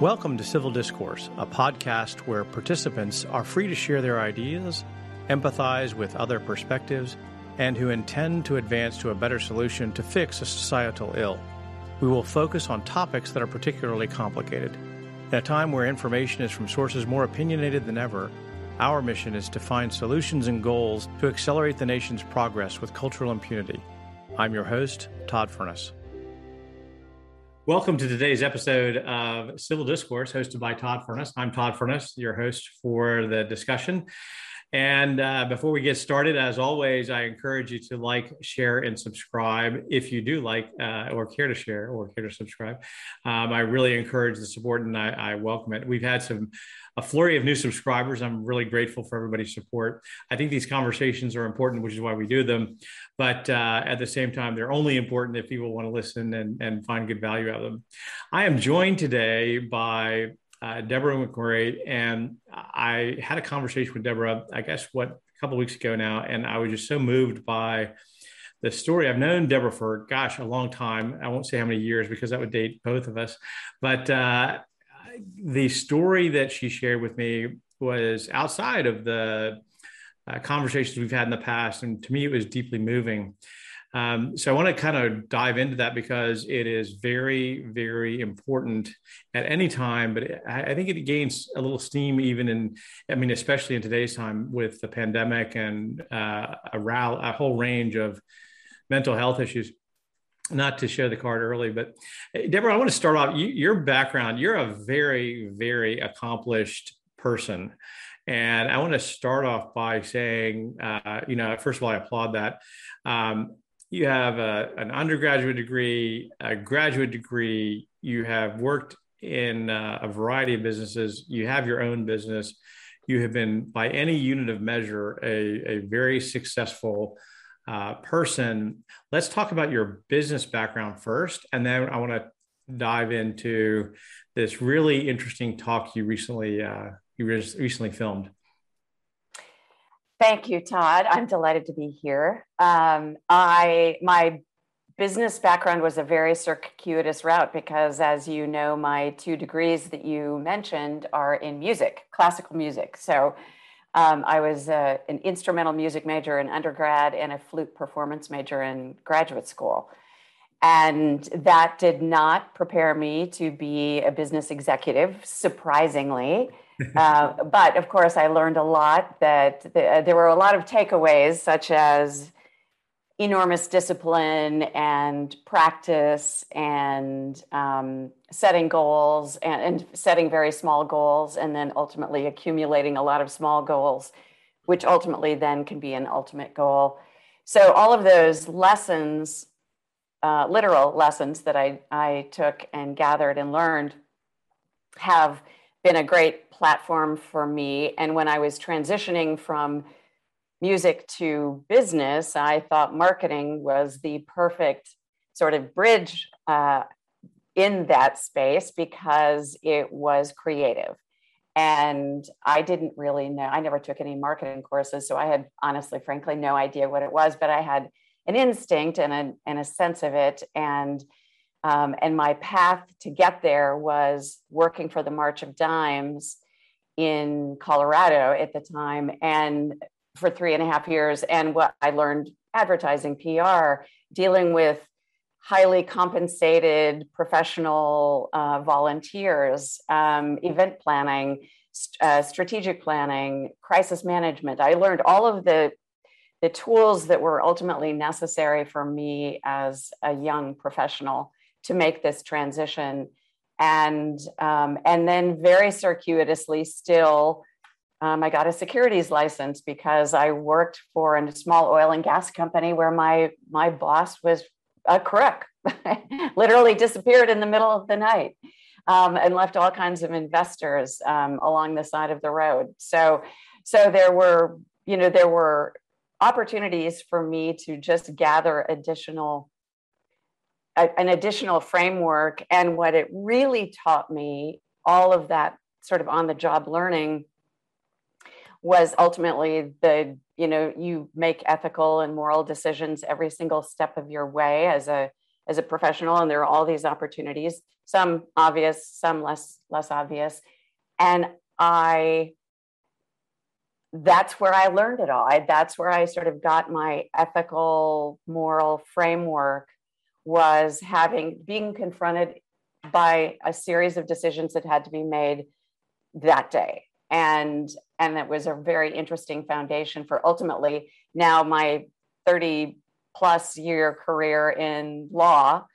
Welcome to Civil Discourse, a podcast where participants are free to share their ideas, empathize with other perspectives, and who intend to advance to a better solution to fix a societal ill. We will focus on topics that are particularly complicated. In a time where information is from sources more opinionated than ever, our mission is to find solutions and goals to accelerate the nation's progress with cultural impunity. I'm your host, Todd Furniss. Welcome to today's episode of Civil Discourse, hosted by Todd Furniss. I'm Todd Furniss, your host for the discussion. And uh, before we get started, as always, I encourage you to like, share, and subscribe if you do like uh, or care to share or care to subscribe. Um, I really encourage the support and I, I welcome it. We've had some a flurry of new subscribers. I'm really grateful for everybody's support. I think these conversations are important, which is why we do them. But uh, at the same time, they're only important if people want to listen and, and find good value out of them. I am joined today by uh, Deborah McMurray, and I had a conversation with Deborah, I guess, what, a couple weeks ago now, and I was just so moved by the story. I've known Deborah for, gosh, a long time. I won't say how many years because that would date both of us. But uh, the story that she shared with me was outside of the uh, conversations we've had in the past. And to me, it was deeply moving. Um, so I want to kind of dive into that because it is very, very important at any time. But I, think it gains a little steam even in, I mean, especially in today's time with the pandemic and uh, a, a whole range of mental health issues not to show the card early, but Deborah, I want to start off. You, your background, you're a very, very accomplished person. And I want to start off by saying, uh, you know, first of all, I applaud that. Um, you have a, an undergraduate degree, a graduate degree, you have worked in uh, a variety of businesses, you have your own business, you have been, by any unit of measure, a, a very successful uh, person. Let's talk about your business background first, and then I want to dive into this really interesting talk you recently uh, you recently filmed. Thank you, Todd. I'm delighted to be here. Um, I my business background was a very circuitous route because, as you know, my two degrees that you mentioned are in music, classical music. So um, I was uh, an instrumental music major in undergrad and a flute performance major in graduate school. And that did not prepare me to be a business executive, surprisingly. uh, but of course, I learned a lot that the, there were a lot of takeaways, such as enormous discipline and practice and um, setting goals and, and, setting very small goals and then ultimately accumulating a lot of small goals which ultimately then can be an ultimate goal. So all of those lessons uh, literal lessons that I, I took and gathered and learned have been a great platform for me. And when i was transitioning from music to business, I thought marketing was the perfect sort of bridge uh, in that space because it was creative. And I didn't really know, I never took any marketing courses. So I had honestly, frankly, no idea what it was, but I had an instinct and a, and a sense of it. And um, and my path to get there was working for the March of Dimes in Colorado at the time and for three and a half years and what I learned advertising, PR, dealing with highly compensated professional uh, volunteers, um, event planning, uh, strategic planning, crisis management. I learned all of the the tools that were ultimately necessary for me as a young professional to make this transition, and um, and then very circuitously still um, I got a securities license because I worked for a small oil and gas company where my my boss was a crook, literally disappeared in the middle of the night, um, and left all kinds of investors um, along the side of the road. So, so there were you know there were opportunities for me to just gather additional a, an additional framework, and what it really taught me all of that sort of on the job learning was ultimately the you know you make ethical and moral decisions every single step of your way as a as a professional, and there are all these opportunities, some obvious, some less less obvious. And I that's where I learned it all. I, that's where I sort of got my ethical, moral framework was having being confronted by a series of decisions that had to be made that day. And and it was a very interesting foundation for ultimately now my 30 plus year career in law,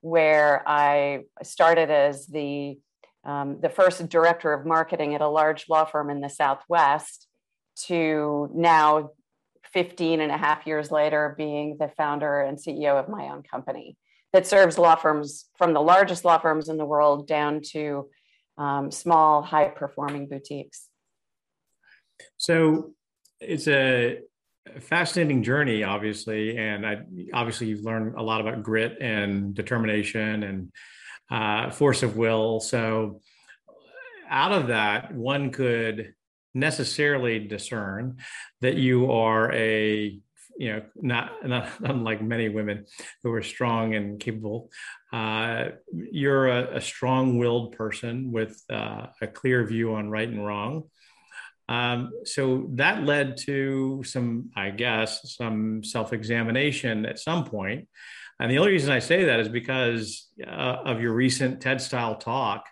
where I started as the um, the first director of marketing at a large law firm in the Southwest to now 15 and a half years later being the founder and CEO of my own company that serves law firms from the largest law firms in the world down to um, small, high performing boutiques. So it's a fascinating journey, obviously. And I, obviously, you've learned a lot about grit and determination and uh, force of will. So out of that, one could necessarily discern that you are a you know not, not unlike many women who are strong and capable uh, you're a, a, strong-willed person with uh, a clear view on right and wrong um, so that led to some i guess some self-examination at some point. and the only reason i say that is because uh, of your recent TED style talk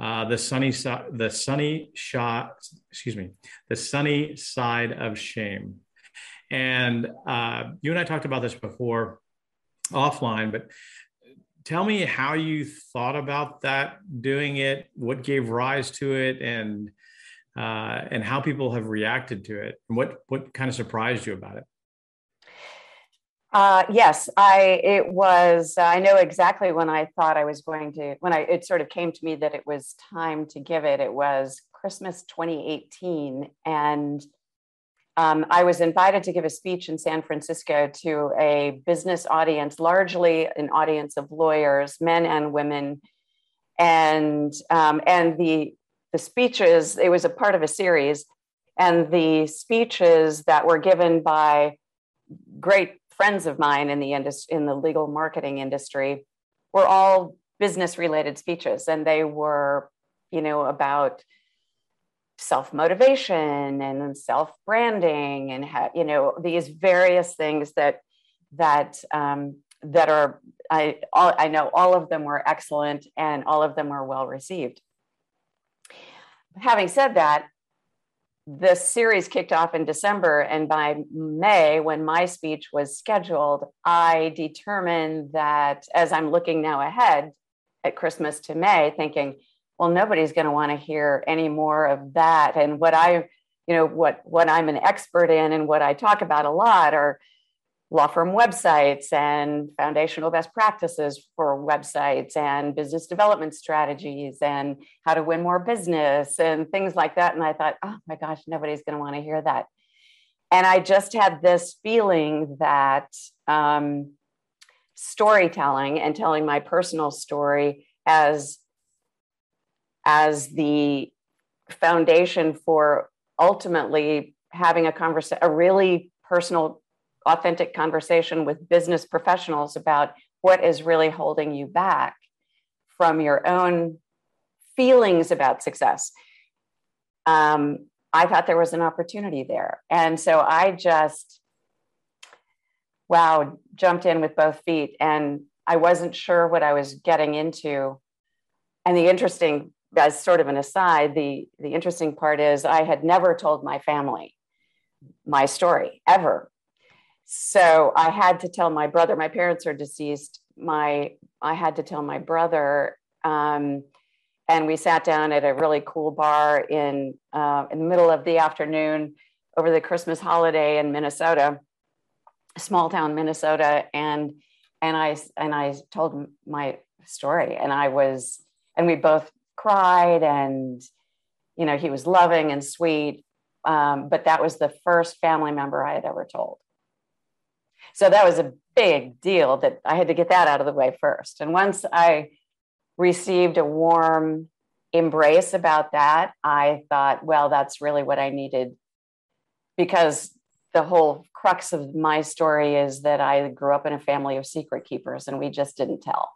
uh, the sunny the sunny shot, excuse me, the sunny side of shame. And uh, you and I talked about this before offline, but tell me how you thought about that, doing it, what gave rise to it, and uh, and how people have reacted to it, and what what kind of surprised you about it. Uh, yes, I it was. I know exactly when I thought I was going to. When I it sort of came to me that it was time to give it. It was Christmas 2018, and um, I was invited to give a speech in San Francisco to a business audience, largely an audience of lawyers, men and women, and um, and the the speeches. It was a part of a series, and the speeches that were given by great friends of mine in the industry, in the legal marketing industry, were all business related speeches, and they were, you know, about self motivation and self branding, and ha- you know these various things that that um, that are I all, I know all of them were excellent and all of them were well received. Having said that, the series kicked off in December, and by May, when my speech was scheduled, I determined that as I'm looking now ahead at Christmas to May, thinking, well, nobody's going to want to hear any more of that. And what I, you know, what what I'm an expert in and what I talk about a lot are law firm websites and foundational best practices for websites and business development strategies and how to win more business and things like that. And I thought, oh my gosh, nobody's going to want to hear that. And I just had this feeling that um, storytelling and telling my personal story as as the foundation for ultimately having a conversation, a really personal authentic conversation with business professionals about what is really holding you back from your own feelings about success. Um, I thought there was an opportunity there. And so I just, wow, jumped in with both feet. And I wasn't sure what I was getting into. And the interesting, as sort of an aside, the, the interesting part is I had never told my family my story ever so I had to tell my brother. My parents are deceased. My I had to tell my brother, um, and we sat down at a really cool bar in uh, in the middle of the afternoon over the Christmas holiday in Minnesota, small town Minnesota, and and I and I told my story, and I was and we both cried, and you know he was loving and sweet, um, but that was the first family member I had ever told so that was a big deal that I had to get that out of the way first. And once I received a warm embrace about that, I thought, well, that's really what I needed because the whole crux of my story is that I grew up in a family of secret keepers and we just didn't tell.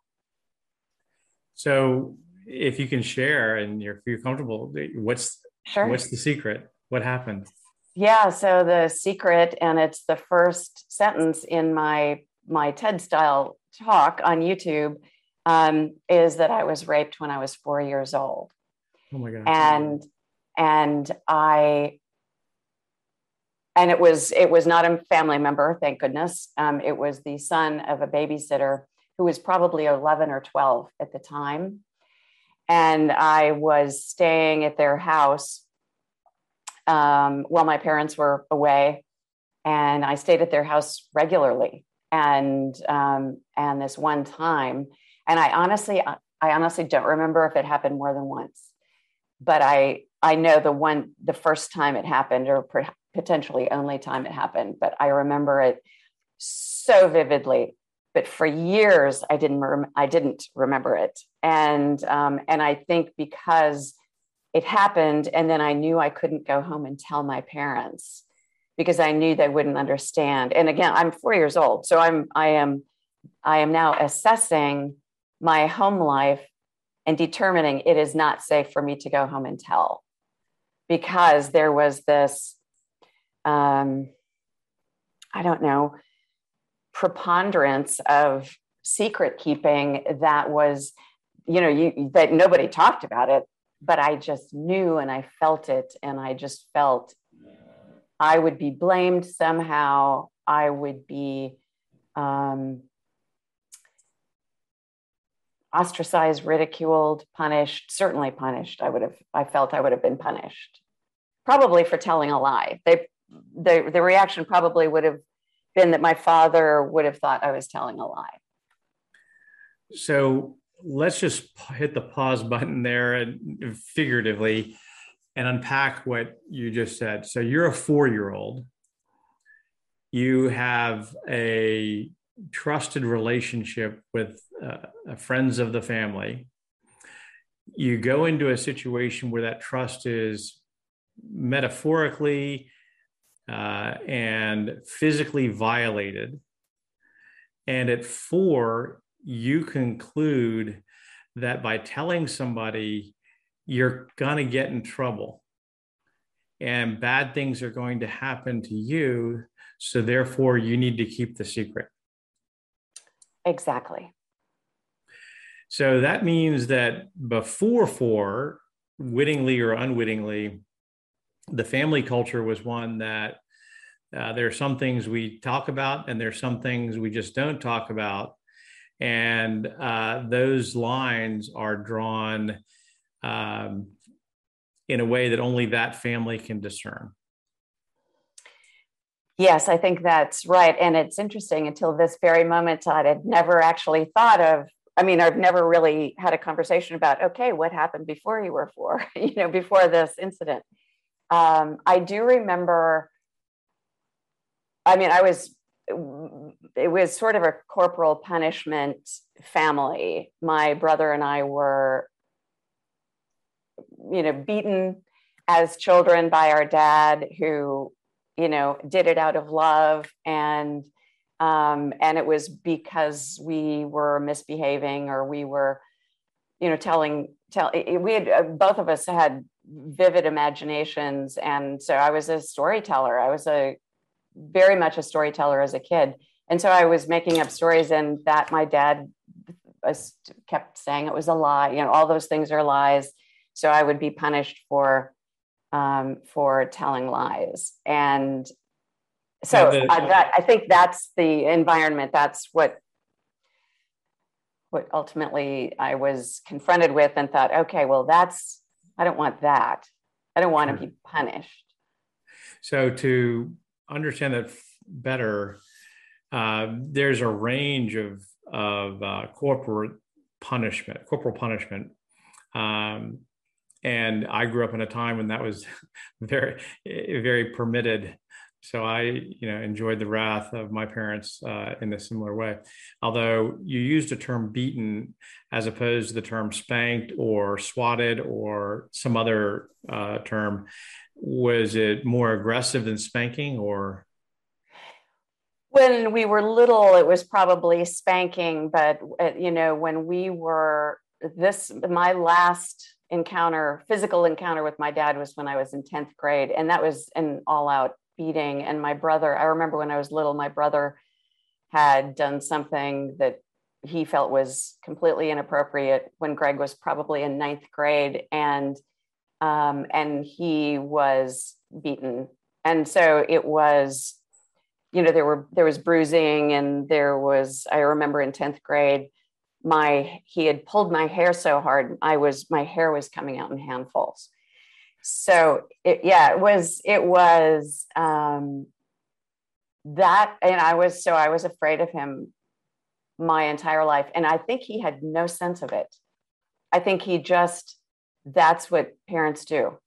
So, if you can share and you're, if you're comfortable, what's sure. what's the secret? What happened? Yeah, so the secret, and it's the first sentence in my my TED style talk on YouTube, um, is that I was raped when I was four years old. Oh my god! And and I and it was it was not a family member thank goodness um, it was the son of a babysitter who was probably 11 or 12 at the time and i was staying at their house um, while my parents were away and i stayed at their house regularly and um, and this one time and i honestly i honestly don't remember if it happened more than once but i i know the one the first time it happened or potentially only time it happened, but I remember it so vividly. But for years, I didn't rem- I didn't remember it, and um, and I think because it happened, and then I knew I couldn't go home and tell my parents because I knew they wouldn't understand. And again, I'm four years old, so I'm I am I am now assessing my home life and determining it is not safe for me to go home and tell because there was this um, I don't know, preponderance of secret keeping that was, you know, you that nobody talked about it, but I just knew and I felt it, and I just felt I would be blamed somehow. I would be um, ostracized, ridiculed, punished, certainly punished. I would have, I felt I would have been punished, probably for telling a lie. They the the reaction probably would have been that my father would have thought I was telling a lie. So let's just hit the pause button there and figuratively and unpack what you just said. So you're a four year old. You have a trusted relationship with uh, friends of the family. You go into a situation where that trust is metaphorically uh, and physically violated. And at four, you conclude that by telling somebody you're going to get in trouble and bad things are going to happen to you. So, therefore, you need to keep the secret. Exactly. So that means that before four, wittingly or unwittingly, the family culture was one that uh, there are some things we talk about and there's some things we just don't talk about and uh, those lines are drawn um, in a way that only that family can discern. Yes i think that's right. And it's interesting until this very moment i had never actually thought of i mean i've never really had a conversation about okay what happened before you were four you know before this incident. Um, I do remember, I mean, I was, it was sort of a corporal punishment family. My brother and I were, you know, beaten as children by our dad who, you know, did it out of love. And, um, and it was because we were misbehaving or we were, you know, telling, tell, we had, both of us had vivid imaginations. And so i was a storyteller. I was a very much a storyteller as a kid and so i was making up stories and that my dad kept saying it was a lie you know all those things are lies so i would be punished for um, for telling lies and so the, I, that, I think that's the environment that's what what ultimately i was confronted with and thought okay well that's I don't want that. I don't want to be punished. So to understand that better, uh, there's a range of of uh, corporate punishment, corporal punishment. Um, and I grew up in a time when that was very, very permitted so I, you know, enjoyed the wrath of my parents uh, in a similar way. Although you used the term beaten as opposed to the term spanked or swatted or some other uh, term, was it more aggressive than spanking or? When we were little it was probably spanking but uh, you know when we were this my last encounter physical encounter with my dad was when i was in 10th grade and that was an all out beating. And my brother i remember when i was little my brother had done something that he felt was completely inappropriate when greg was probably in ninth grade and um, and he was beaten. And so it was you know there were there was bruising and there was i remember in 10th grade my he had pulled my hair so hard i was my hair was coming out in handfuls. So it, yeah it was it was um that and i was so i was afraid of him my entire life and i think he had no sense of it. I think he just that's what parents do.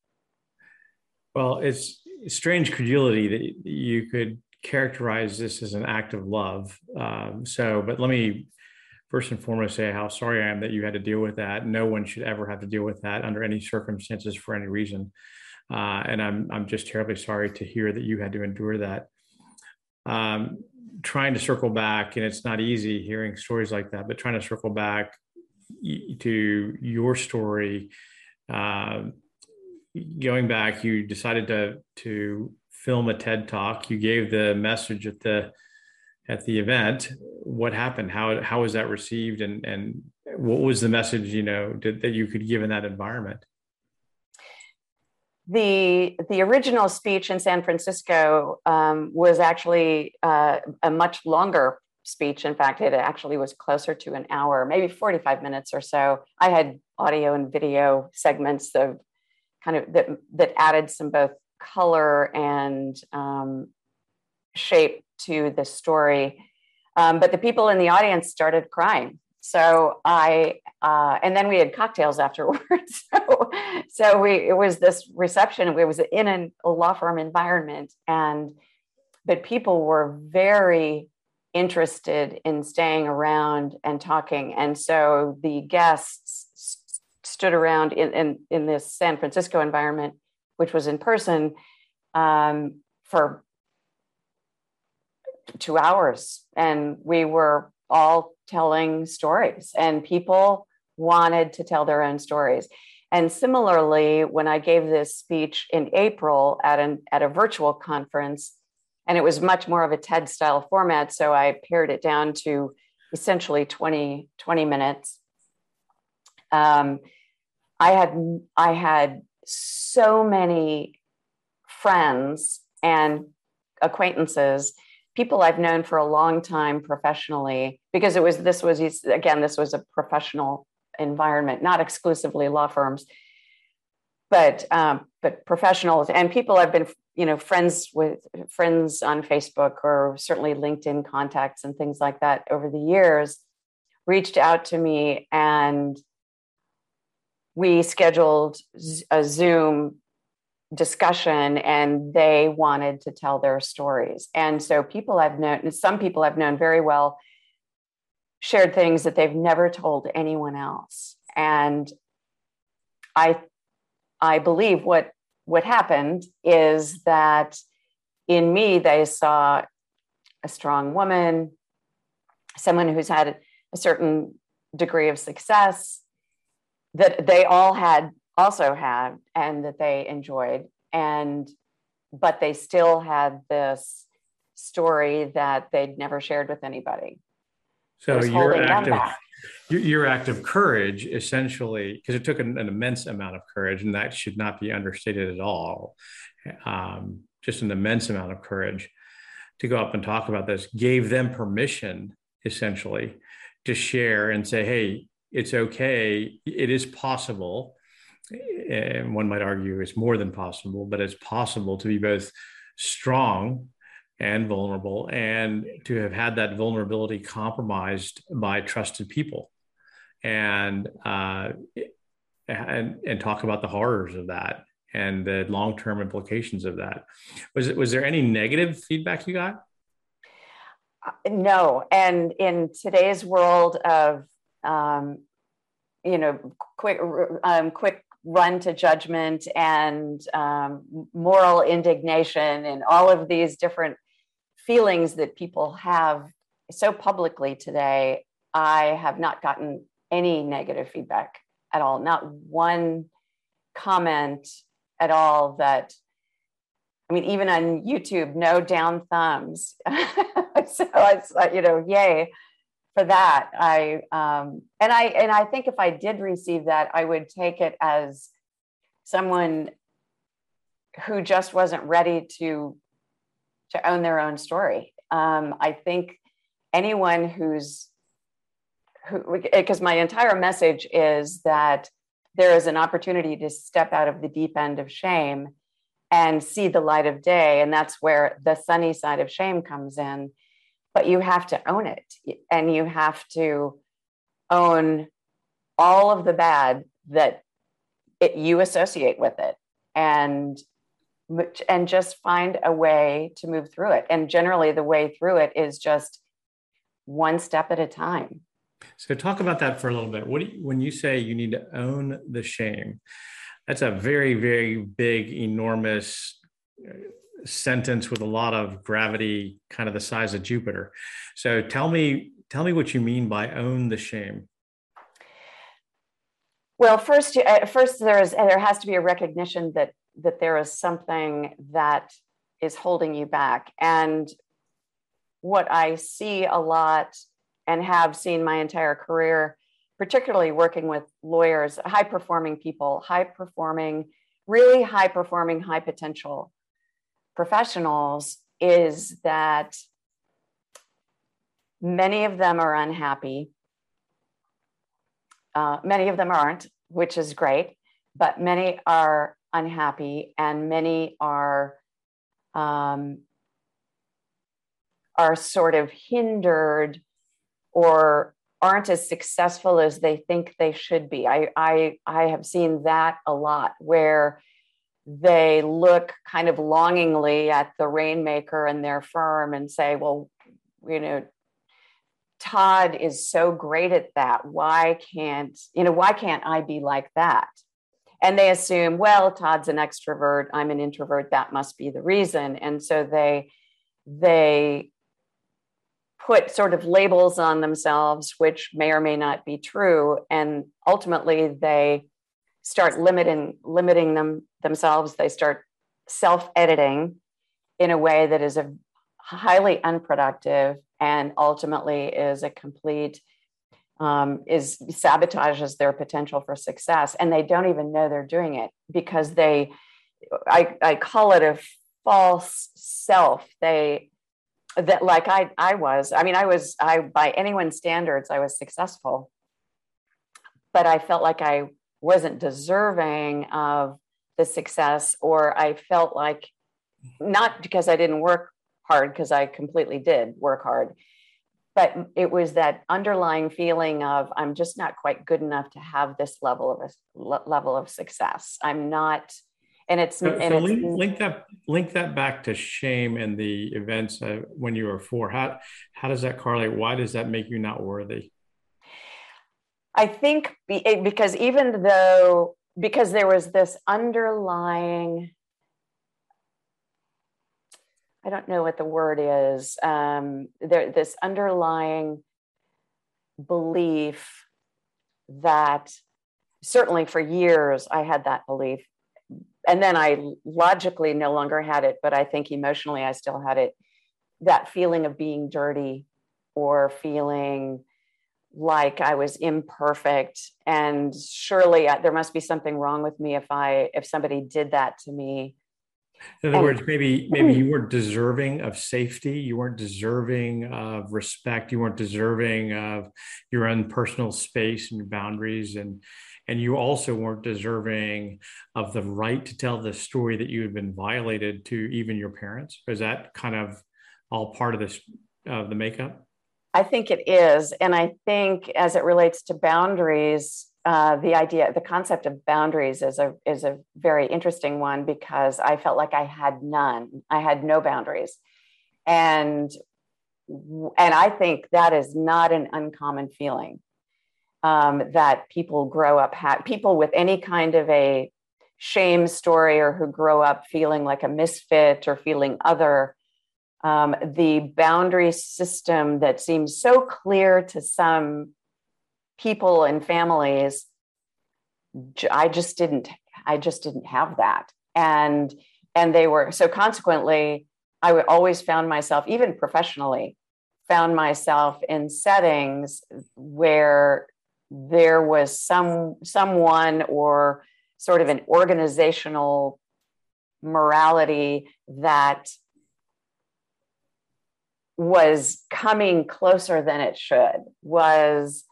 Well it's strange credulity that you could characterize this as an act of love. Um, so, but let me first and foremost say how sorry I am that you had to deal with that. No one should ever have to deal with that under any circumstances for any reason. Uh, and I'm I'm just terribly sorry to hear that you had to endure that. Um, trying to circle back, and it's not easy hearing stories like that, but trying to circle back to your story. Uh, going back, you decided to to film a TED talk. You gave the message at the at the event. What happened? How how was that received? And and what was the message you know did, that you could give in that environment? The the original speech in San Francisco um, was actually uh, a much longer speech. In fact, it actually was closer to an hour, maybe 45 minutes or so. I had audio and video segments of kind of that that added some both color and um, shape to the story. Um, but the people in the audience started crying. So I, uh, and then we had cocktails afterwards. so, so we, it was this reception. It was in an, a law firm environment, and but people were very interested in staying around and talking. And so the guests stood around in, in, in this San Francisco environment which was in person, um, for two hours. And we were all telling stories, and people wanted to tell their own stories. And similarly, when I gave this speech in April at an at a virtual conference, and it was much more of a TED style format, so I pared it down to essentially 20, 20 minutes. Um, I had I had so many friends and acquaintances people i've known for a long time professionally because it was this was again this was a professional environment not exclusively law firms but um, but professionals and people i've been you know friends with friends on facebook or certainly linkedin contacts and things like that over the years reached out to me and we scheduled a Zoom discussion and they wanted to tell their stories. And so people I've known, some people I've known very well, shared things that they've never told anyone else. And I I believe what what happened is that in me they saw a strong woman, someone who's had a certain degree of success, that they all had also had and that they enjoyed. And but they still had this story that they'd never shared with anybody. So your act of your, your act of courage essentially because it took an, an, immense amount of courage and that should not be understated at all. Um, just an immense amount of courage to go up and talk about this gave them permission essentially to share and say hey it's okay. It is possible, and one might argue it's more than possible, but it's possible to be both strong and vulnerable and to have had that vulnerability compromised by trusted people. And uh, and and talk about the horrors of that and the long-term implications of that. Was it was there any negative feedback you got? Uh, no. And in today's world of um, you know, quick, um, quick run to judgment and um, moral indignation and all of these different feelings that people have so publicly today, I have not gotten any negative feedback at all, not one comment at all that I mean, even on YouTube, no down thumbs. so it's you know, yay for that. I um, and I and I think if I did receive that, I would take it as someone who just wasn't ready to to own their own story. Um, I think anyone who's who because my entire message is that there is an opportunity to step out of the deep end of shame and see the light of day and that's where the sunny side of shame comes in but you have to own it and you have to own all of the bad that it, you associate with it and and just find a way to move through it. And generally the way through it is just one step at a time. So talk about that for a little bit. What you, when you say you need to own the shame that's a very very big enormous sentence with a lot of gravity kind of the size of jupiter. So tell me tell me what you mean by own the shame. Well first uh, first there is there has to be a recognition that that there is something that is holding you back. And what i see a lot and have seen my entire career particularly working with lawyers, high performing people, high performing, really high performing, high potential professionals, is that many of them are unhappy. Uh, many of them aren't, which is great, but many are unhappy and many are um, are sort of hindered or aren't as successful as they think they should be. I, I, I have seen that a lot where they look kind of longingly at the rainmaker and their firm and say, well, you know, Todd is so great at that. Why can't, you know, why can't I be like that? And they assume, well, Todd's an extrovert, I'm an introvert, that must be the reason. And so they they put sort of labels on themselves, which may or may not be true. And ultimately, they start limiting limiting them themselves. They start self editing in a way that is a highly unproductive and ultimately is a complete um, is sabotages their potential for success and they don't even know they're doing it because they I, I call it a false self they that like I I was. I mean, I was I by anyone's standards, I was successful. But I felt like I wasn't deserving of the success, or I felt like not because I didn't work hard, because I completely did work hard, but it was that underlying feeling of I'm just not quite good enough to have this level of a level of success. I'm not and it's so, and so it's, link, link, that link that back to shame and the events uh, when you were four. How how does that correlate? Why does that make you not worthy i think because even though because there was this underlying i don't know what the word is um, there this underlying belief that certainly for years i had that belief and then I logically no longer had it, but I think emotionally I still had it. That feeling of being dirty or feeling like I was imperfect, and surely I, there must be something wrong with me if I if somebody did that to me. In other and, words, maybe maybe you weren't deserving of safety, you weren't deserving of respect, you weren't deserving of your own personal space and your boundaries, and and you also weren't deserving of the right to tell the story that you had been violated to even your parents. Is that kind of all part of this of the makeup i think it is and i think as it relates to boundaries uh, the idea the concept of boundaries is a is a very interesting one because i felt like i had none. I had no boundaries. And and i think that is not an uncommon feeling um, that people grow up ha- people with any kind of a shame story or who grow up feeling like a misfit or feeling other um, the boundary system that seems so clear to some people and families i just didn't i just didn't have that. And and they were so consequently i would always found myself even professionally found myself in settings where there was some someone or sort of an organizational morality that was coming closer than it should was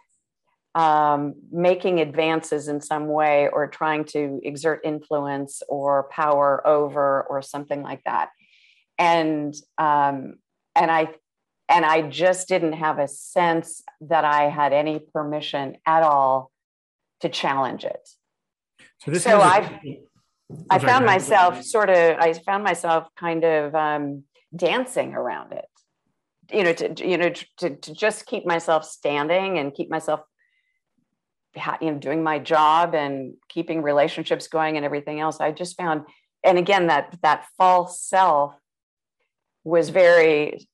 um, making advances in some way or trying to exert influence or power over or something like that. And um, and i and i just didn't have a sense that i had any permission at all to challenge it. So, so i i found myself sort of i found myself kind of um, dancing around it you know to you know to, to just keep myself standing and keep myself you know doing my job and keeping relationships going and everything else i just found and again that that false self was very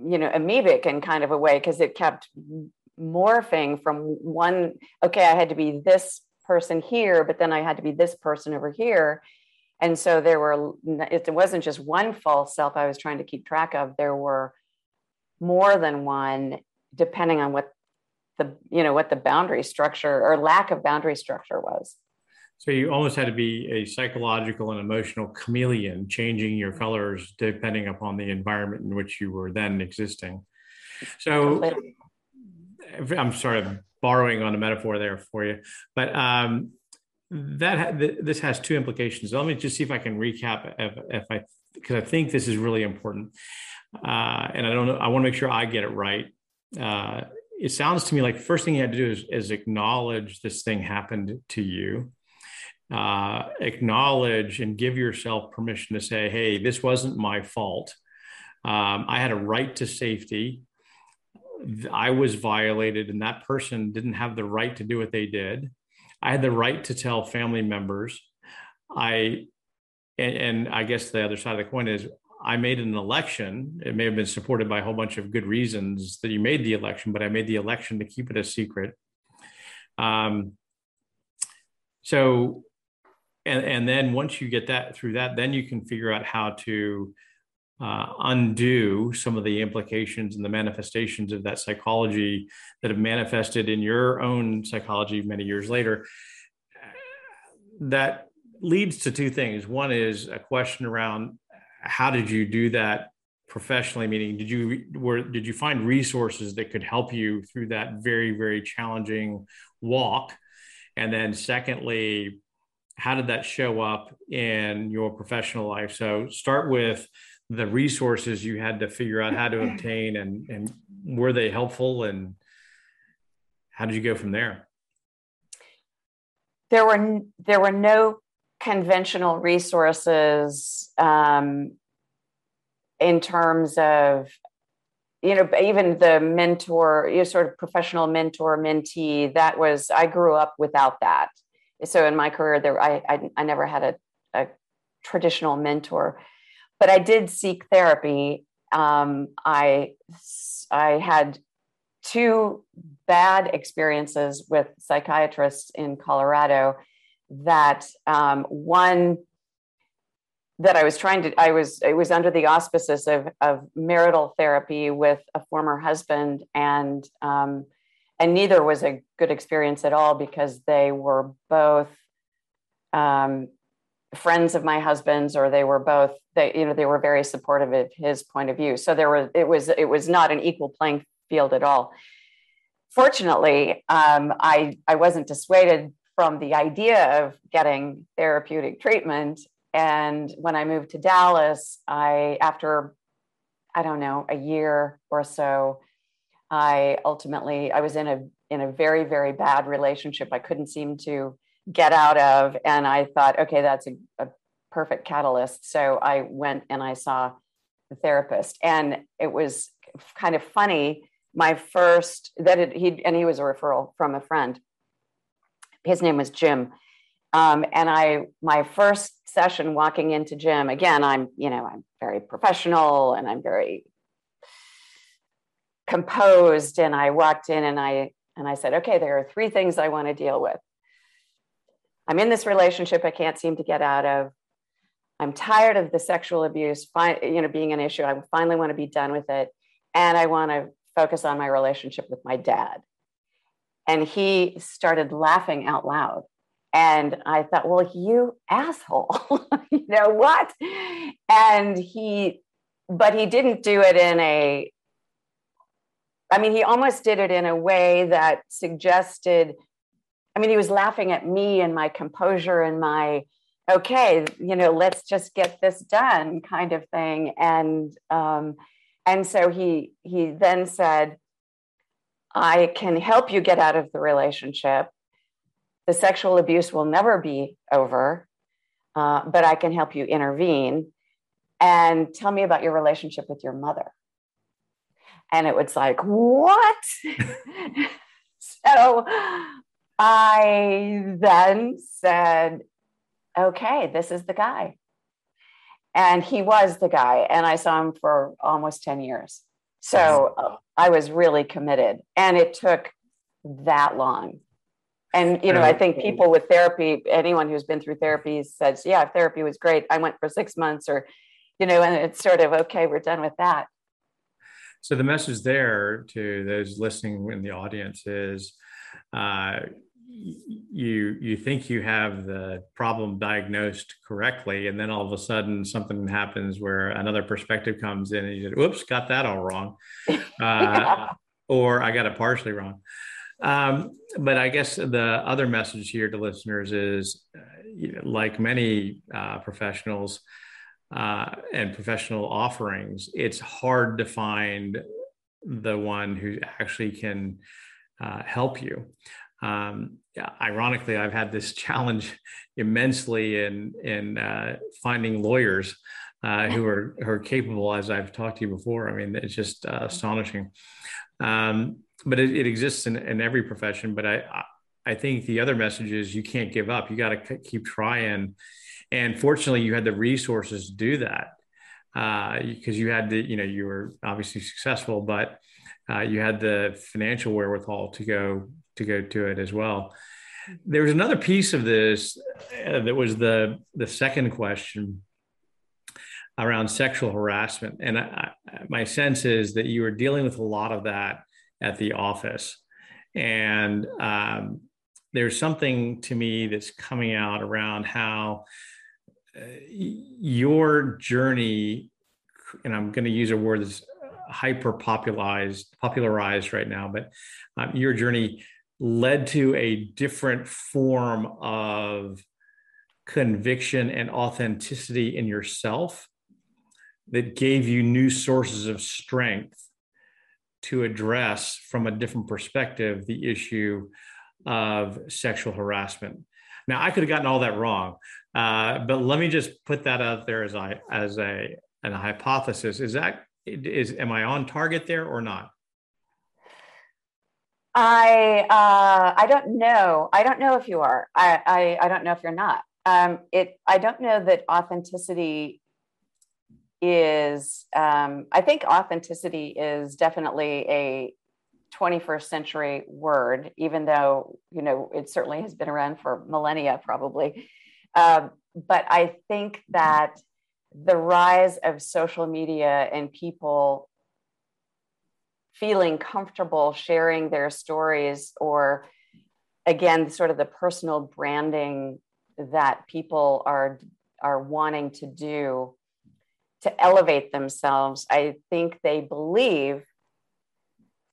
you know amoebic in kind of a way because it kept morphing from one okay i had to be this person here but then i had to be this person over here and so there were it wasn't just one false self i was trying to keep track of. There were more than one depending on what the you know what the boundary structure or lack of boundary structure was. So you almost had to be a psychological and emotional chameleon changing your colors depending upon the environment in which you were then existing. So i'm sort of borrowing on a metaphor there for you but um, that this has two implications. Let me just see if i can recap if, if i because i think this is really important. Uh, and i don't know i want to make sure i get it right. Uh, it sounds to me like first thing you had to do is, is acknowledge this thing happened to you. Uh, acknowledge and give yourself permission to say hey this wasn't my fault. Um, i had a right to safety. I was violated and that person didn't have the right to do what they did i had the right to tell family members i and, and i guess the other side of the coin is I made an election. It may have been supported by a whole bunch of good reasons that you made the election, but I made the election to keep it a secret. Um, so, and, and then once you get that through that, then you can figure out how to uh, undo some of the implications and the manifestations of that psychology that have manifested in your own psychology many years later. That leads to two things. One is a question around how did you do that professionally meaning did you were did you find resources that could help you through that very very challenging walk and then secondly how did that show up in your professional life so start with the resources you had to figure out how to obtain and and were they helpful and how did you go from there? There were there were no conventional resources um, in terms of you know even the mentor you know, sort of professional mentor mentee that was i grew up without that. So in my career there i i, I never had a, a traditional mentor but i did seek therapy. Um, i i had two bad experiences with psychiatrists in colorado that um, one that I was trying to, I was, it was under the auspices of, of marital therapy with a former husband and, um, and neither was a good experience at all because they were both um, friends of my husband's or they were both they you know they were very supportive of his point of view so there was it was it was not an equal playing field at all fortunately um, i i wasn't dissuaded from the idea of getting therapeutic treatment. And when I moved to Dallas, I, after, I don't know, a year or so, I ultimately, I was in a, in a very, very bad relationship. I couldn't seem to get out of. And I thought, okay, that's a, a perfect catalyst. So I went and I saw the therapist and it was kind of funny. My first that it, he, and he was a referral from a friend his name was Jim. Um, and I, my first session walking into Jim again, I'm, you know, I'm very professional and I'm very composed. And I walked in and I, and I said, okay, there are three things I want to deal with. I'm in this relationship I can't seem to get out of. I'm tired of the sexual abuse, you know, being an issue. I finally want to be done with it. And I want to focus on my relationship with my dad. And he started laughing out loud. And I thought, well, you asshole, you know what? And he, but he didn't do it in a, I mean, he almost did it in a way that suggested, I mean, he was laughing at me and my composure and my, okay, you know, let's just get this done kind of thing. And, um, and so he, he then said, I can help you get out of the relationship the sexual abuse will never be over, uh, but I can help you intervene. And tell me about your relationship with your mother. And it was like, what? so I then said, okay, this is the guy. And he was the guy. And I saw him for almost 10 years. So uh, I was really committed. And it took that long and you know, I think people with therapy, anyone who's been through therapy says, "Yeah, therapy was great. I went for six months," or you know, and it's sort of okay. We're done with that. So the message there to those listening in the audience is, uh, you you think you have the problem diagnosed correctly, and then all of a sudden something happens where another perspective comes in, and you say, "Whoops, got that all wrong," uh, yeah. or I got it partially wrong. Um, but I guess the other message here to listeners is, uh, you know, like many uh, professionals uh, and professional offerings, it's hard to find the one who actually can uh, help you. Um, ironically, I've had this challenge immensely in in uh, finding lawyers uh, who are who are capable, as I've talked to you before. I mean, it's just astonishing. Um, but it, it exists in, in every profession. But I, I think the other message is you can't give up. You got to keep trying. And fortunately, you had the resources to do that because uh, you had the, you know, you were obviously successful, but uh, you had the financial wherewithal to go to go to it as well. There was another piece of this uh, that was the the second question around sexual harassment, and I, my sense is that you were dealing with a lot of that at the office. And um, there's something to me that's coming out around how uh, your journey, and I'm going to use a word that's hyper popularized, popularized right now, but um, your journey led to a different form of conviction and authenticity in yourself that gave you new sources of strength to address from a different perspective the issue of sexual harassment. Now, I could have gotten all that wrong, uh, but let me just put that out there as I as a an hypothesis. Is that is am I on target there or not? I uh, I don't know. I don't know if you are. I I, I don't know if you're not. Um, it. I don't know that authenticity is um, I think authenticity is definitely a 21st century word, even though you know it certainly has been around for millennia, probably. Um, but I think that the rise of social media and people feeling comfortable sharing their stories, or again, sort of the personal branding that people are are wanting to do to elevate themselves, I think they believe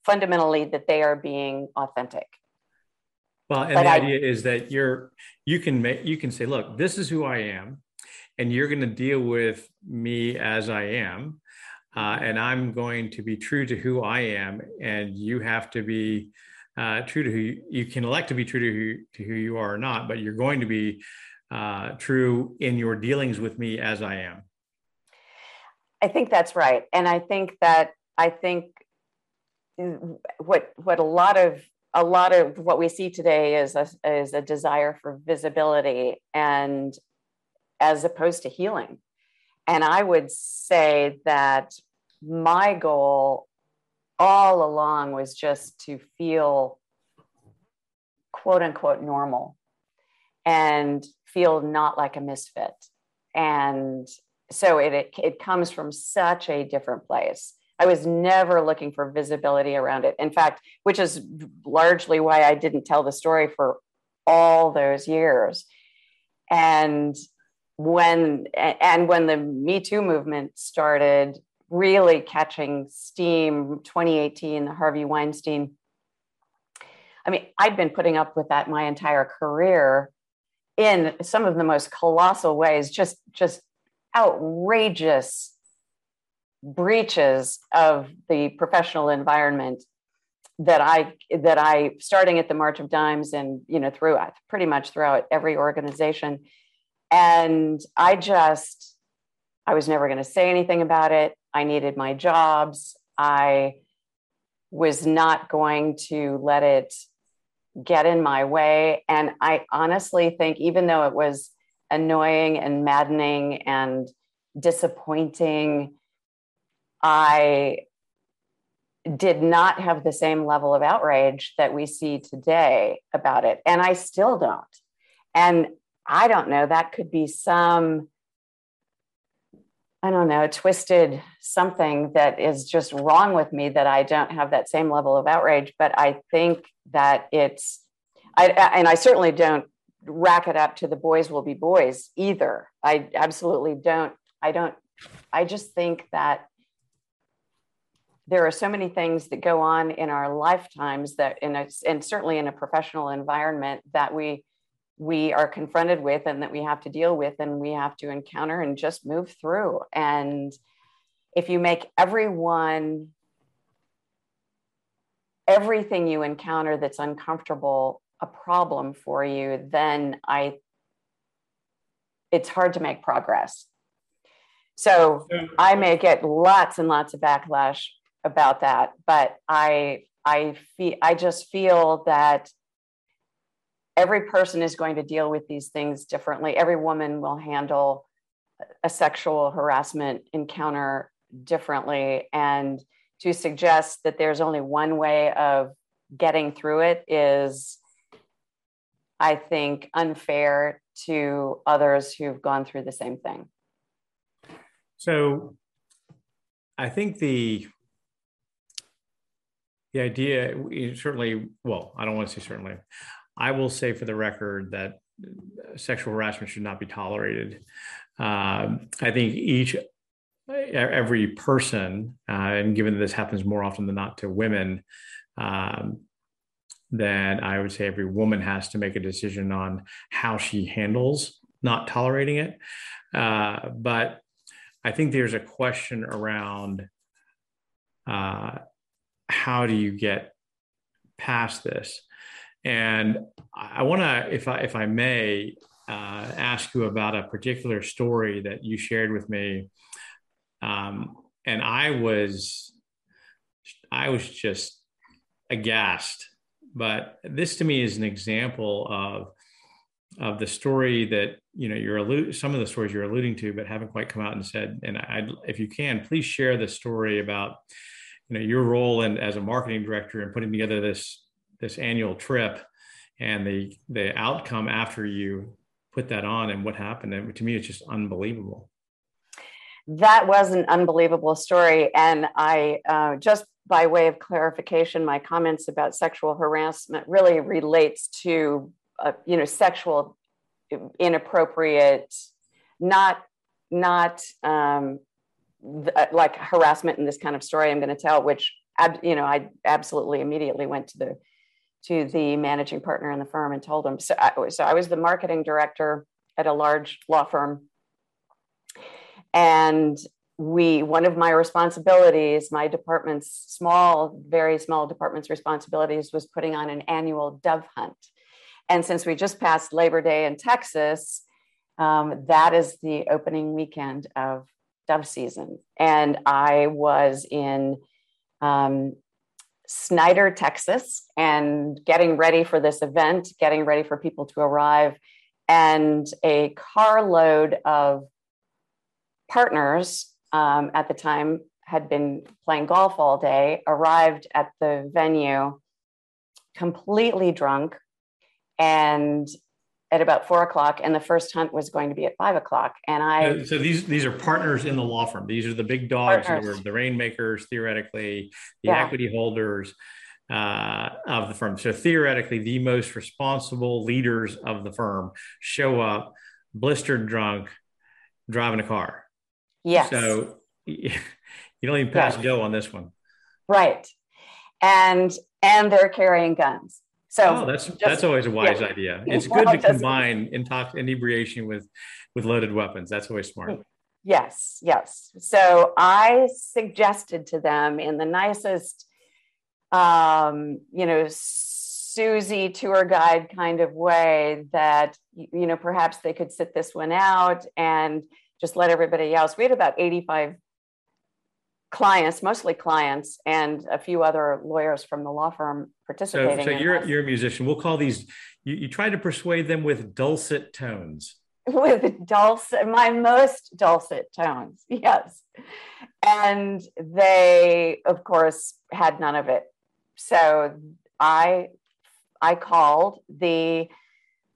fundamentally that they are being authentic. Well, and but the I, idea is that you're you can make you can say, look, this is who I am, and you're going to deal with me as I am, uh, and I'm going to be true to who I am, and you have to be uh, true to who you, you, can elect to be true to who to who you are or not, but you're going to be uh, true in your dealings with me as I am. I think that's right. And I think that I think what what a lot of a lot of what we see today is a, is a desire for visibility and as opposed to healing. And I would say that my goal all along was just to feel quote unquote normal and feel not like a misfit. And so it, it, it comes from such a different place. I was never looking for visibility around it. In fact, which is largely why I didn't tell the story for all those years. And when and when the Me Too movement started really catching steam, 2018, the Harvey Weinstein. I mean, I'd been putting up with that my entire career in some of the most colossal ways, just just outrageous breaches of the professional environment that I that I starting at the March of Dimes and you know throughout pretty much throughout every organization, and I just I was never going to say anything about it. I needed my jobs. I was not going to let it get in my way, and I honestly think even though it was annoying and maddening and disappointing I did not have the same level of outrage that we see today about it. And I still don't. And I don't know, that could be some, I don't know, twisted something that is just wrong with me that I don't have that same level of outrage. But I think that it's, I, and I certainly don't rack it up to the boys will be boys either. I absolutely don't. I don't, I just think that there are so many things that go on in our lifetimes that in a, and certainly in a professional environment that we we are confronted with and that we have to deal with and we have to encounter and just move through. And if you make everyone everything you encounter that's uncomfortable a problem for you then i it's hard to make progress. So I may get lots and lots of backlash about that but i i feel i just feel that every person is going to deal with these things differently. Every woman will handle a sexual harassment encounter differently. And to suggest that there's only one way of getting through it is i think unfair to others who've gone through the same thing. So i think the the idea certainly well i don't want to say certainly i will say for the record that sexual harassment should not be tolerated um, i think each every person uh, and given that this happens more often than not to women um, then i would say every woman has to make a decision on how she handles not tolerating it uh, but i think there's a question around uh, how do you get past this? And I want to, if I if I may, uh, ask you about a particular story that you shared with me. Um, and I was, I was just aghast. But this to me is an example of of the story that you know you're allu- some of the stories you're alluding to, but haven't quite come out and said. And I, if you can, please share the story about you know your role and as a marketing director and putting together this this annual trip and the the outcome after you put that on and what happened and to me it's just unbelievable. That was an unbelievable story. And i uh, just by way of clarification my comments about sexual harassment really relates to uh, you know sexual inappropriate not not um, uh, like harassment in this kind of story I'm going to tell, which you know I absolutely immediately went to the to the managing partner in the firm and told him. So I, so I was the marketing director at a large law firm, and we one of my responsibilities, my department's small, very small department's responsibilities was putting on an annual dove hunt. And since we just passed Labor Day in Texas, um, that is the opening weekend of dove season. And I was in um, Snyder, Texas, and getting ready for this event, getting ready for people to arrive, and a carload of partners um, at the time had been playing golf all day, arrived at the venue completely drunk and at about four o'clock, and the first hunt was going to be at five o'clock. And I so these these are partners in the law firm. These are the big dogs, the rainmakers, theoretically, the yeah. equity holders uh, of the firm. So theoretically, the most responsible leaders of the firm show up, blistered drunk, driving a car. Yes. So you don't even pass yes. go on this one. Right. And and they're carrying guns. So oh, that's just, that's always a wise yeah. idea. It's good to combine intox- inebriation with with loaded weapons. That's always smart. Yes, yes. So I suggested to them in the nicest, um, you know, Susie tour guide kind of way that you know perhaps they could sit this one out and just let everybody else. We had about eighty five clients, mostly clients, and a few other lawyers from the law firm participating. So, so you're you're a musician. We'll call these. You, you try to persuade them with dulcet tones. With dulcet, my most dulcet tones, yes, and they, of course, had none of it. So I, I called the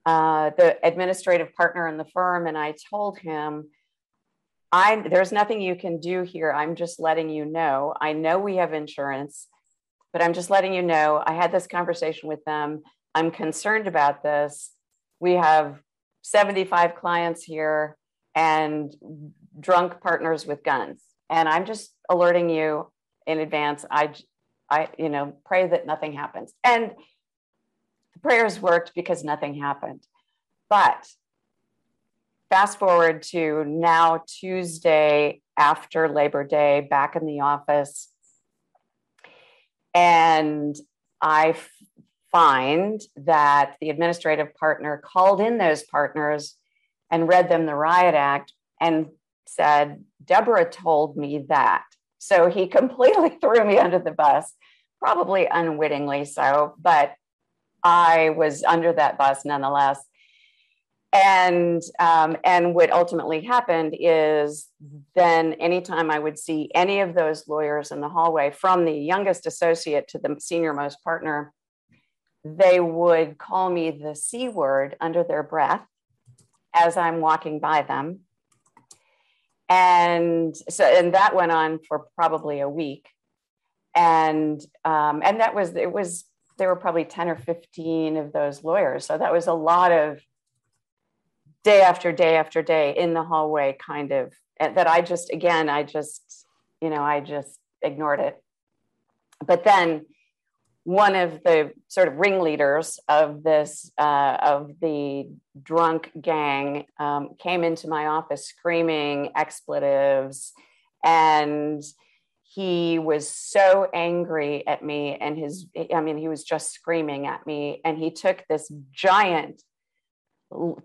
uh, the administrative partner in the firm, and I told him I there's nothing you can do here. I'm just letting you know. I know we have insurance, but I'm just letting you know. I had this conversation with them. I'm concerned about this. We have 75 clients here and drunk partners with guns. And I'm just alerting you in advance. I I you know, pray that nothing happens. And the prayers worked because nothing happened. But fast forward to now Tuesday after Labor Day, back in the office. And I find that the administrative partner called in those partners and read them the riot act and said, Deborah told me that. So he completely threw me under the bus, probably unwittingly so, but I was under that bus nonetheless and um, and what ultimately happened is then anytime i would see any of those lawyers in the hallway from the youngest associate to the senior most partner they would call me the c word under their breath as i'm walking by them. And so and that went on for probably a week. And um, and that was it was there were probably 10 or 15 of those lawyers. So that was a lot of day after day after day in the hallway kind of that i just again i just you know i just ignored it. But then one of the sort of ringleaders of this uh, of the drunk gang um, came into my office screaming expletives and he was so angry at me and his i mean he was just screaming at me and he took this giant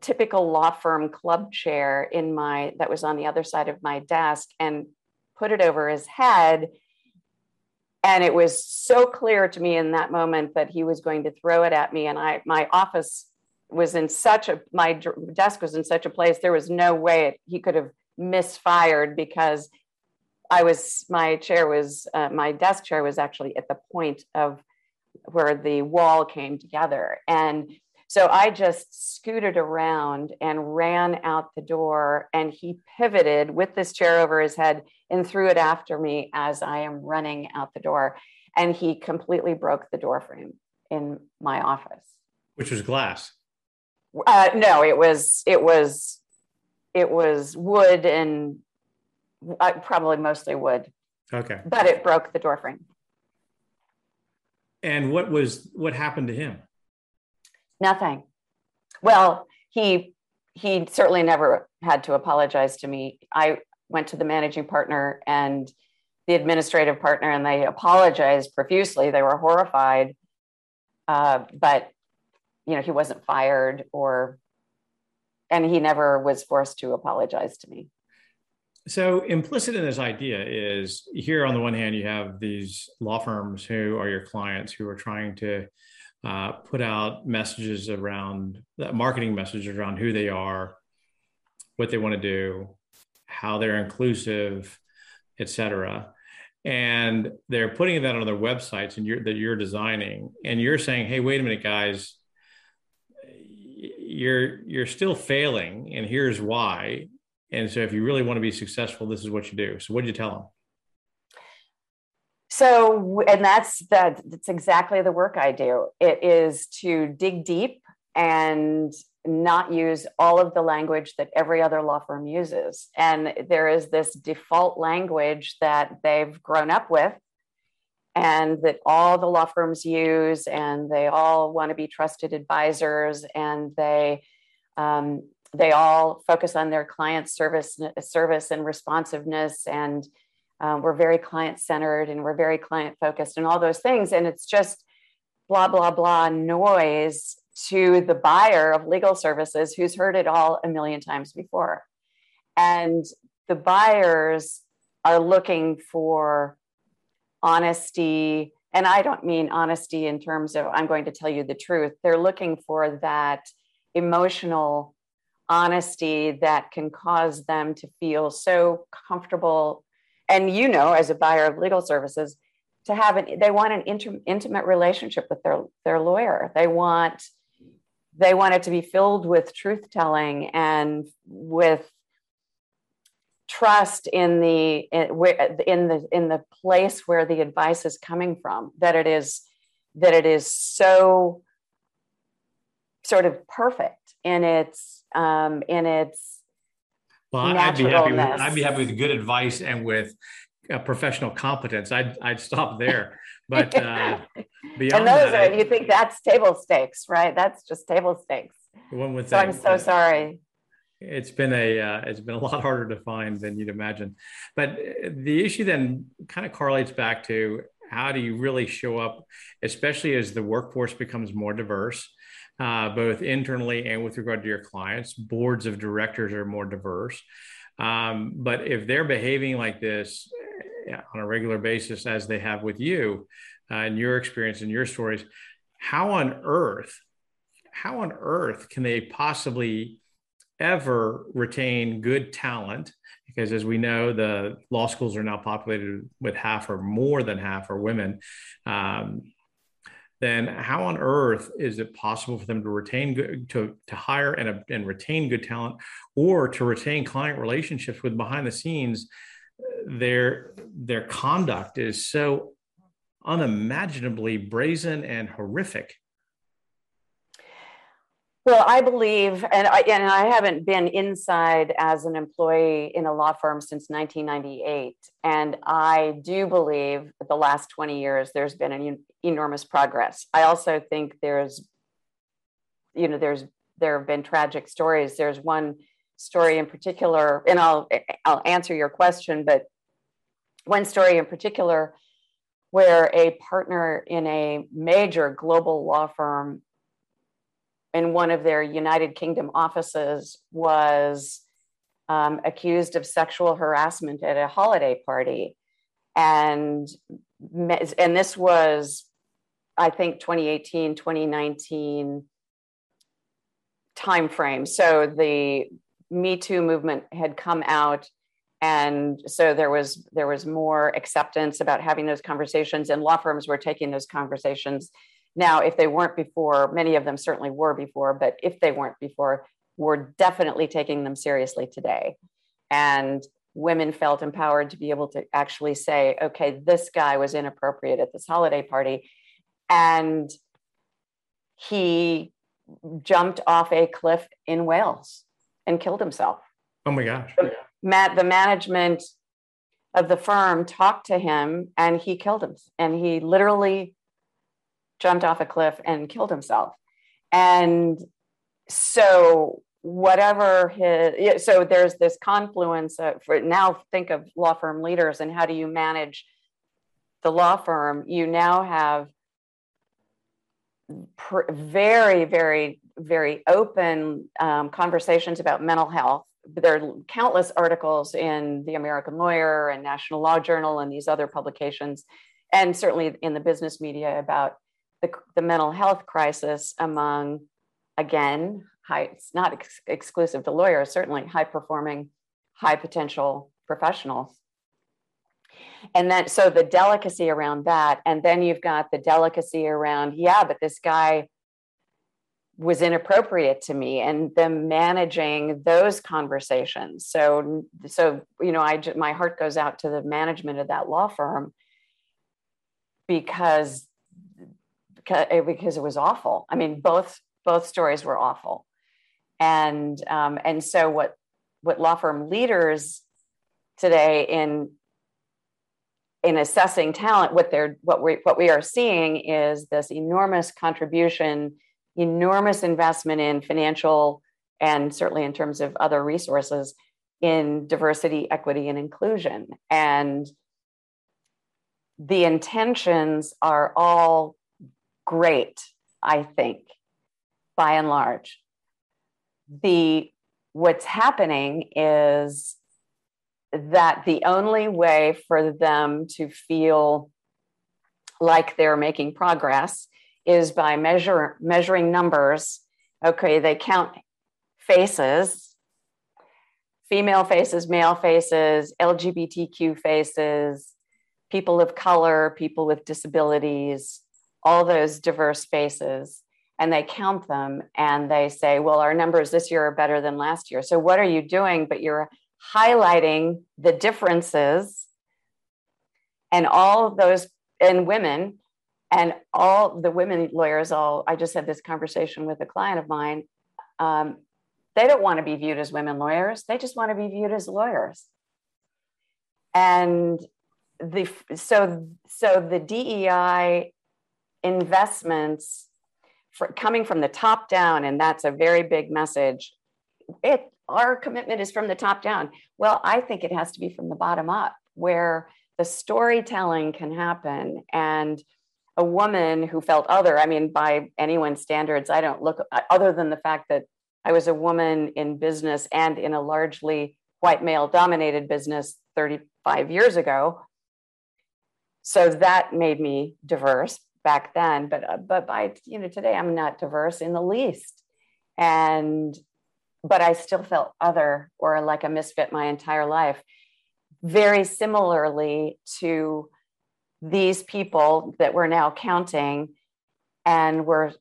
typical law firm club chair in my that was on the other side of my desk and put it over his head. And it was so clear to me in that moment that he was going to throw it at me. And i my office was in such a my desk was in such a place there was no way it, he could have misfired because i was my chair was uh, my desk chair was actually at the point of where the wall came together. And so I just scooted around and ran out the door, and he pivoted with this chair over his head and threw it after me as I am running out the door. And he completely broke the door frame in my office, which was glass. Uh, no, it was it was it was wood and uh, probably mostly wood. Okay, but it broke the door frame. And what was what happened to him? Nothing. Well, he he certainly never had to apologize to me. I went to the managing partner and the administrative partner, and they apologized profusely. They were horrified, uh, but you know he wasn't fired or, and he never was forced to apologize to me. So, implicit in this idea is here on the one hand, you have these law firms who are your clients who are trying to uh, put out messages around that marketing messages around who they are, what they want to do, how they're inclusive, et cetera. And they're putting that on their websites and you're, that you're designing. And you're saying, hey, wait a minute, guys, you're you're still failing, and here's why and so if you really want to be successful, this is what you do. So what did you tell them? So, and that's that, that's exactly the work I do. It is to dig deep and not use all of the language that every other law firm uses. And there is this default language that they've grown up with and that all the law firms use, and they all want to be trusted advisors, and they um, they all focus on their client service service and responsiveness and um, we're very client centered and we're very client focused and all those things. And it's just blah blah blah noise to the buyer of legal services who's heard it all a million times before. And the buyers are looking for honesty. And i don't mean honesty in terms of i'm going to tell you the truth. They're looking for that emotional honesty that can cause them to feel so comfortable and you know as a buyer of legal services to have an they want an intim, intimate relationship with their their lawyer. They want they want it to be filled with truth telling and with trust in the in the in the place where the advice is coming from that it is that it is so sort of perfect in its um, in its well, I'd be happy. With, I'd be happy with good advice and with uh, professional competence. I'd I'd stop there. But uh, beyond and those that, are, you think that's table stakes, right? That's just table stakes. One would so I'm so uh, sorry. It's been a uh, it's been a lot harder to find than you'd imagine. But uh, the issue then kind of correlates back to how do you really show up, especially as the workforce becomes more diverse uh, both internally and with regard to your clients. Boards of directors are more diverse. Um, but if they're behaving like this eh, on a regular basis, as they have with you, uh, and your experience and your stories, how on earth, how on earth can they possibly ever retain good talent? Because as we know, the law schools are now populated with half or more than half are women. Um, then how on earth is it possible for them to retain good, to, to hire and, and retain good talent or to retain client relationships with behind the scenes? Their their conduct is so unimaginably brazen and horrific well, I believe, and I, and I haven't been inside as an employee in a law firm since 1998. And I do believe the last 20 years, there's been an enormous progress. I also think there's, you know, there's, there have been tragic stories. There's one story in particular, and I'll, I'll answer your question, but one story in particular where a partner in a major global law firm in one of their United Kingdom offices was um, accused of sexual harassment at a holiday party. And, and this was, I think, 2018, 2019 timeframe. So the Me Too movement had come out and so there was there was more acceptance about having those conversations and law firms were taking those conversations now, if they weren't before, many of them certainly were before, but if they weren't before, we're definitely taking them seriously today. And women felt empowered to be able to actually say, okay, this guy was inappropriate at this holiday party. And he jumped off a cliff in Wales and killed himself. Oh my gosh. Matt, the management of the firm talked to him and he killed him. And he literally jumped off a cliff and killed himself. And so whatever his so there's this confluence of, for now think of law firm leaders and how do you manage the law firm you now have very very very open um, conversations about mental health there are countless articles in the American Lawyer and National Law Journal and these other publications, and certainly in the business media about the, the mental health crisis among, again, high, it's not ex- exclusive to lawyers, certainly high performing, high potential professionals. And then, so the delicacy around that, and then you've got the delicacy around, yeah, but this guy was inappropriate to me and them managing those conversations so so you know i my heart goes out to the management of that law firm because because it was awful i mean both both stories were awful and um, and so what what law firm leaders today in in assessing talent what they're what we what we are seeing is this enormous contribution enormous investment in financial and certainly in terms of other resources in diversity, equity, and inclusion. And the intentions are all great, I think, by and large. The what's happening is that the only way for them to feel like they're making progress is by measure measuring numbers. Okay, they count faces, female faces, male faces, LGBTQ faces, people of color, people with disabilities, all those diverse faces, and they count them and they say, well, our numbers this year are better than last year. So, what are you doing? But you're highlighting the differences and all those and women and all the women lawyers all i just had this conversation with a client of mine um, they don't want to be viewed as women lawyers they just want to be viewed as lawyers and the so so the dei investments for coming from the top down and that's a very big message it our commitment is from the top down well i think it has to be from the bottom up where the storytelling can happen and a woman who felt other. I mean, by anyone's standards, I don't look uh, other than the fact that I was a woman in business and in a largely white male dominated business 35 years ago. So that made me diverse back then, but uh, but by you know today I'm not diverse in the least, and but I still felt other or like a misfit my entire life. Very similarly to these people that we're now counting and we're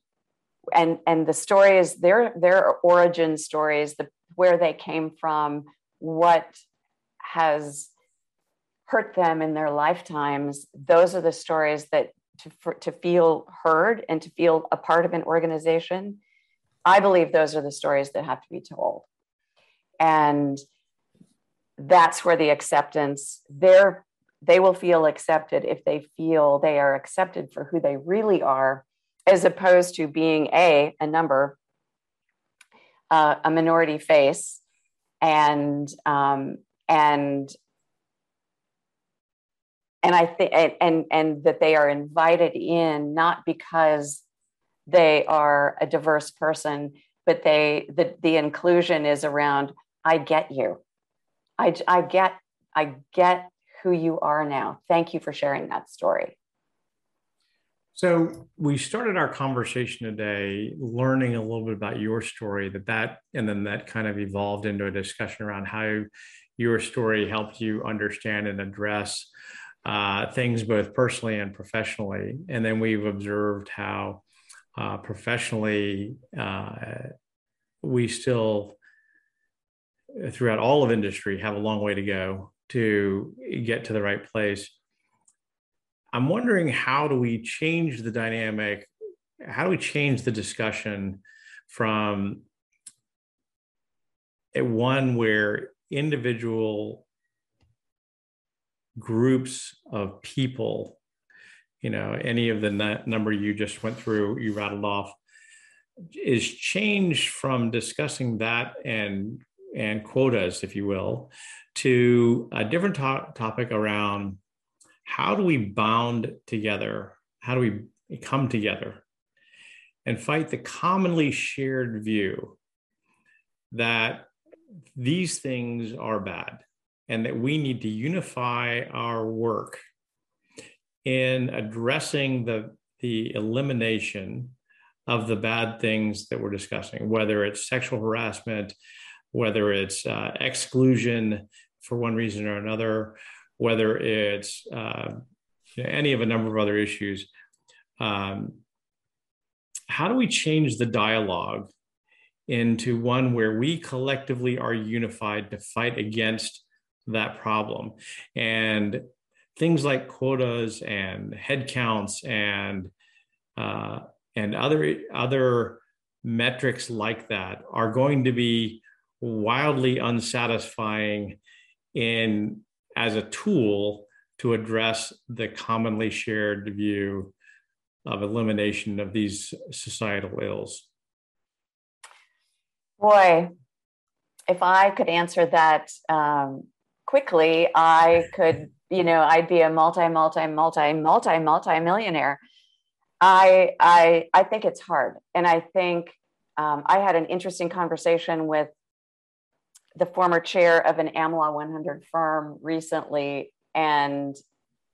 and and the stories their their origin stories the where they came from what has hurt them in their lifetimes those are the stories that to, for, to feel heard and to feel a part of an organization i believe those are the stories that have to be told. And that's where the acceptance their they will feel accepted if they feel they are accepted for who they really are, as opposed to being a a number, uh, a minority face, and um, and and I think and, and and that they are invited in not because they are a diverse person, but they the the inclusion is around I get you, I I get I get who you are now. Thank you for sharing that story. So we started our conversation today learning a little bit about your story that that and then that kind of evolved into a discussion around how your story helped you understand and address uh, things both personally and professionally. And then we've observed how uh, professionally uh, we still throughout all of industry have a long way to go to get to the right place. I'm wondering how do we change the dynamic? How do we change the discussion from one where individual groups of people, you know, any of the number you just went through, you rattled off, is changed from discussing that and and quotas, if you will, to a different to- topic around how do we bound together? How do we come together and fight the commonly shared view that these things are bad and that we need to unify our work in addressing the, the elimination of the bad things that we're discussing, whether it's sexual harassment, whether it's uh, exclusion for one reason or another, whether it's uh, any of a number of other issues. Um, how do we change the dialogue into one where we collectively are unified to fight against that problem? And things like quotas and headcounts and uh, and other other metrics like that are going to be wildly unsatisfying in as a tool to address the commonly shared view of elimination of these societal ills? Boy, if I could answer that um, quickly, I could, you know, I'd be a multi, multi, multi, multi, multi millionaire. I, I, I think it's hard, and I think um, I had an interesting conversation with the former chair of an AmLaw 100 firm recently, and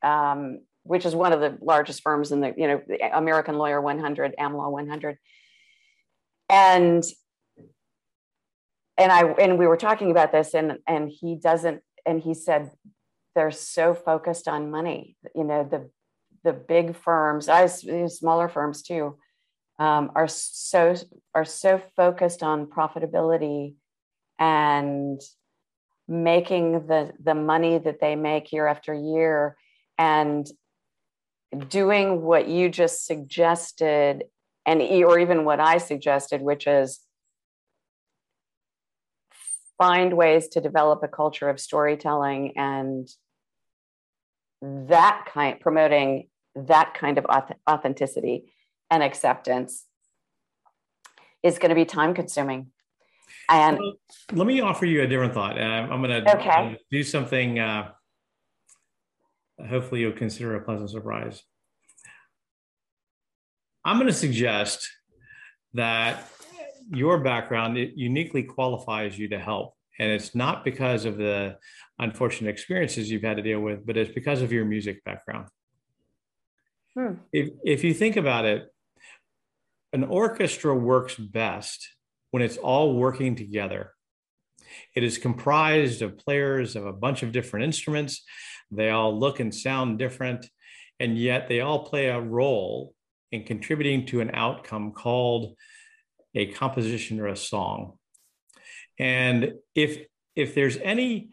um, which is one of the largest firms in the you know American Lawyer 100, AmLaw 100, and and I and we were talking about this, and and he doesn't, and he said they're so focused on money, you know the the big firms, I smaller firms too, um, are so are so focused on profitability and making the the money that they make year after year and doing what you just suggested and or even what I suggested which is find ways to develop a culture of storytelling and that kind promoting that kind of authenticity and acceptance is going to be time consuming and well, let me offer you a different thought. Uh, I'm going to okay. do something. Uh, hopefully, you'll consider a pleasant surprise. I'm going to suggest that your background it uniquely qualifies you to help, and it's not because of the unfortunate experiences you've had to deal with, but it's because of your music background. Hmm. If if you think about it, an orchestra works best when it's all working together. It is comprised of players of a bunch of different instruments. They all look and sound different, and yet they all play a role in contributing to an outcome called a composition or a song. And if if there's any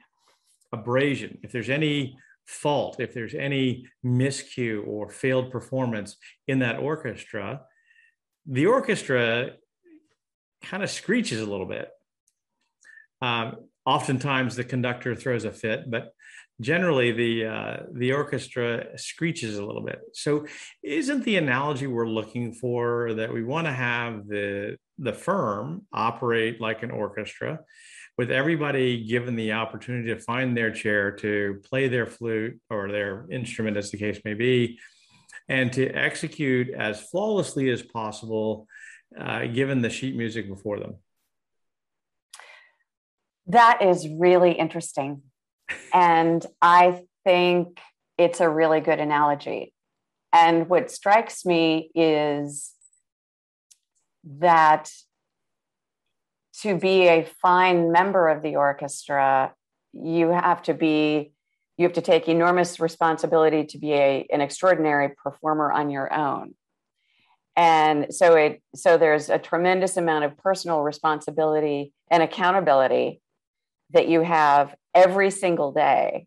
abrasion, if there's any fault, if there's any miscue or failed performance in that orchestra, the orchestra kind of screeches a little bit. Um, oftentimes the conductor throws a fit, but generally the uh, the orchestra screeches a little bit. So, isn't the analogy we're looking for that we want to have the the firm operate like an orchestra, with everybody given the opportunity to find their chair to play their flute or their instrument, as the case may be, and to execute as flawlessly as possible uh, given the sheet music before them? That is really interesting. And I think it's a really good analogy. And what strikes me is that to be a fine member of the orchestra, you have to be you have to take enormous responsibility to be a, an extraordinary performer on your own and so it so there's a tremendous amount of personal responsibility and accountability that you have every single day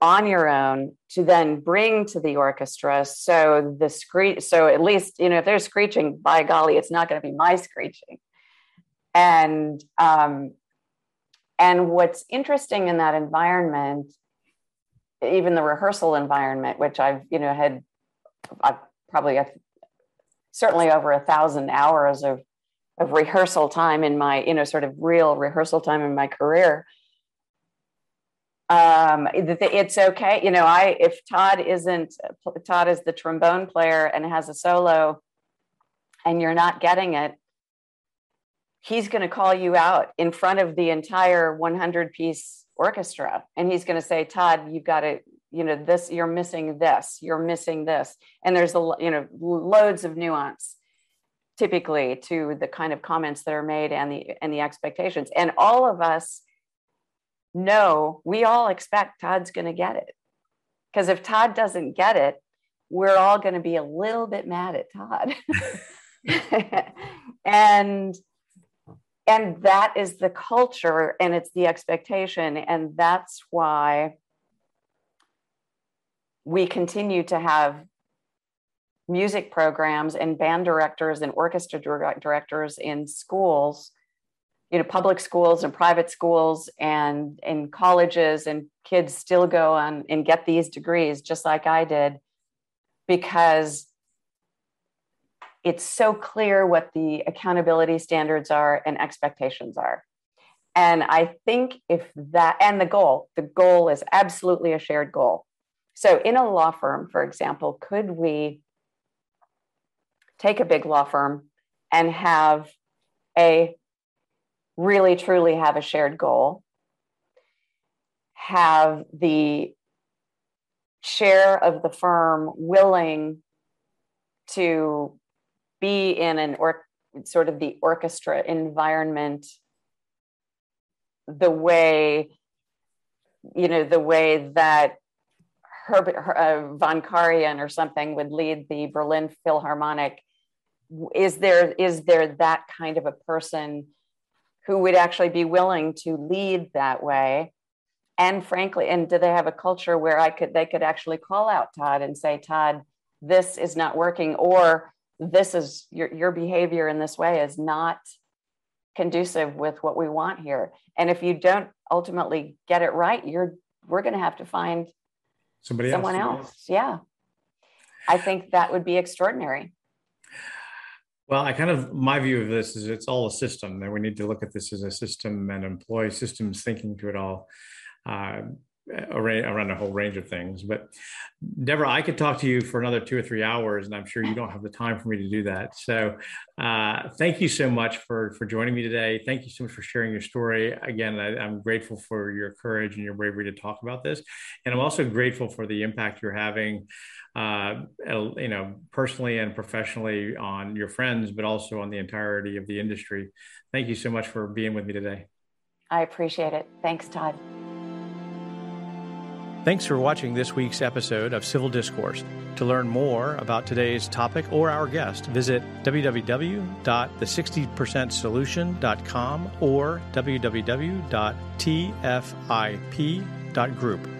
on your own to then bring to the orchestra. So the screech so at least you know if they're screeching by golly it's not going to be my screeching. And um and what's interesting in that environment even the rehearsal environment which i've you know had I've probably a, certainly over a thousand hours of of rehearsal time in my you know sort of real rehearsal time in my career. Um it's okay you know i if todd isn't todd is the trombone player and has a solo and you're not getting it he's going to call you out in front of the entire 100 piece orchestra and he's going to say todd you've got to you know this you're missing this you're missing this. And there's a you know loads of nuance typically to the kind of comments that are made and the and the expectations. And all of us know we all expect todd's going to get it. Because if todd doesn't get it we're all going to be a little bit mad at todd. And and that is the culture and it's the expectation and that's why we continue to have music programs and band directors and orchestra directors in schools you know public schools and private schools and in colleges and kids still go on and get these degrees just like i did because it's so clear what the accountability standards are and expectations are. And I think if that, and the goal, the goal is absolutely a shared goal. So, in a law firm, for example, could we take a big law firm and have a really truly have a shared goal, have the share of the firm willing to be in an or sort of the orchestra environment the way you know the way that Herbert uh, von Karajan or something would lead the Berlin Philharmonic is there is there that kind of a person who would actually be willing to lead that way? And frankly and do they have a culture where I could they could actually call out Todd and say Todd this is not working or this is your, your behavior in this way is not conducive with what we want here. And if you don't ultimately get it right you're we're going to have to find somebody someone else, else. yeah. I think that would be extraordinary well i kind of my view of this is it's all a system and we need to look at this as a system and employ systems thinking to it all. Uh, around a whole range of things. But Deborah, I could talk to you for another two or three hours, and I'm sure you don't have the time for me to do that. So, uh, thank you so much for for joining me today. Thank you so much for sharing your story. Again, I, am grateful for your courage and your bravery to talk about this, and I'm also grateful for the impact you're having. Uh, you know, personally and professionally on your friends, but also on the entirety of the industry. Thank you so much for being with me today. I appreciate it. Thanks, Todd. Thanks for watching this week's episode of Civil Discourse. To learn more about today's topic or our guest, visit www.the60percentsolution.com or www.tfip.group.